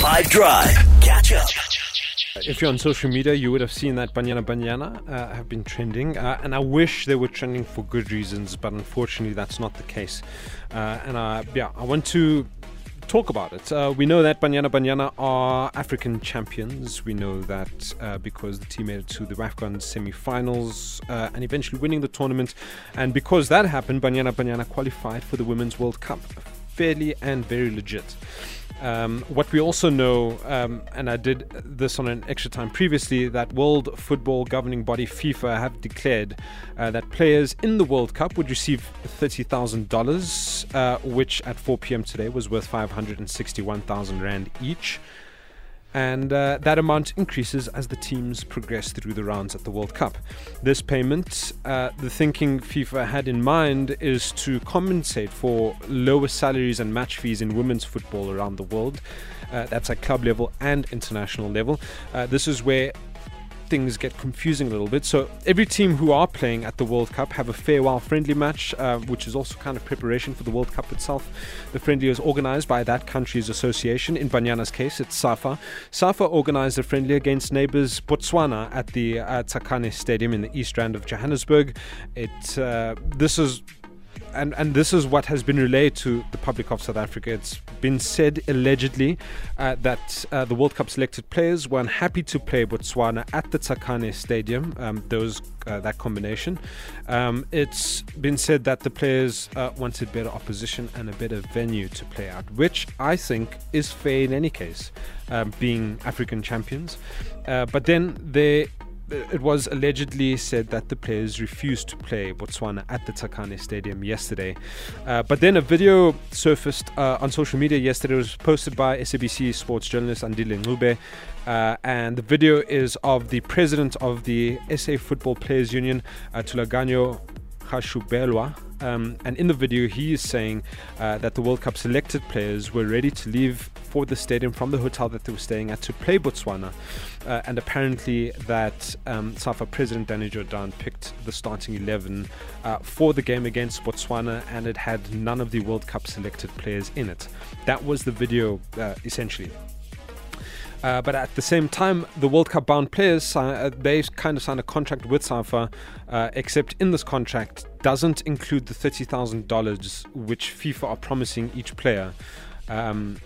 5 Drive. Catch up. If you're on social media, you would have seen that Banyana Banyana uh, have been trending, uh, and I wish they were trending for good reasons, but unfortunately, that's not the case. Uh, and uh, yeah, I want to talk about it. Uh, we know that Banyana Banyana are African champions. We know that uh, because the team made it to the AFCON semi-finals uh, and eventually winning the tournament, and because that happened, Banyana Banyana qualified for the Women's World Cup, fairly and very legit. Um, what we also know, um, and I did this on an extra time previously, that World Football Governing Body FIFA have declared uh, that players in the World Cup would receive $30,000, uh, which at 4 p.m. today was worth 561,000 Rand each and uh, that amount increases as the teams progress through the rounds at the World Cup. This payment, uh, the thinking FIFA had in mind, is to compensate for lower salaries and match fees in women's football around the world. Uh, that's at club level and international level. Uh, this is where things get confusing a little bit. So every team who are playing at the World Cup have a farewell friendly match, uh, which is also kind of preparation for the World Cup itself. The friendly is organized by that country's association. In Banyana's case, it's SAFA. SAFA organized a friendly against neighbors Botswana at the uh, Tsakane Stadium in the east rand of Johannesburg. It uh, this is and and this is what has been relayed to the public of South Africa. It's been said allegedly uh, that uh, the World Cup selected players were unhappy to play Botswana at the Tsakane Stadium. Um, those uh, that combination. Um, it's been said that the players uh, wanted better opposition and a better venue to play at, which I think is fair in any case, um, being African champions. Uh, but then they it was allegedly said that the players refused to play Botswana at the Tsakane Stadium yesterday. Uh, but then a video surfaced uh, on social media yesterday. It was posted by SABC sports journalist Andile Ncube. Uh, and the video is of the president of the SA Football Players Union, uh, Thulaganyo Gaoshubelwe. Um, and in the video, he is saying uh, that the World Cup selected players were ready to leave for the stadium from the hotel that they were staying at to play Botswana. Uh, and apparently, that um, SAFA President Danny Jordaan picked the starting 11 uh, for the game against Botswana, and it had none of the World Cup selected players in it. That was the video, uh, essentially. Uh, but at the same time, the World Cup bound players, uh, they kind of signed a contract with SAFA, uh, except in this contract doesn't include the $30,000 which FIFA are promising each player. Um,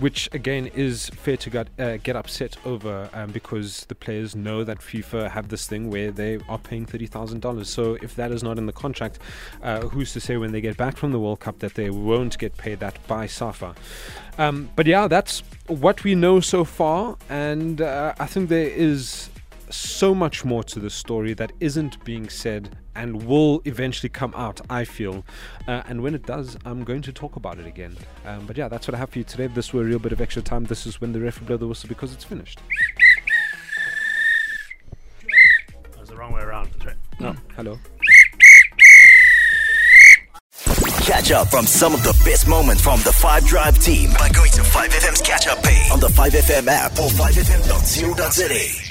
which again is fair to get, uh, get upset over um, because the players know that FIFA have this thing where they are paying thirty thousand dollars. So if that is not in the contract, uh, who's to say when they get back from the World Cup that they won't get paid that by SAFA? Um, but yeah, that's what we know so far, and uh, I think there is so much more to the story that isn't being said and will eventually come out, I feel. Uh, and when it does, I'm going to talk about it again. Um, but yeah, that's what I have for you today. This were a real bit of extra time, this is when the referee will blow the whistle because it's finished. That was the wrong way around. That's right. No, hello. Catch up from some of the best moments from the 5 Drive team by going to 5FM's catch up page on the 5FM app or 5FM.co.za.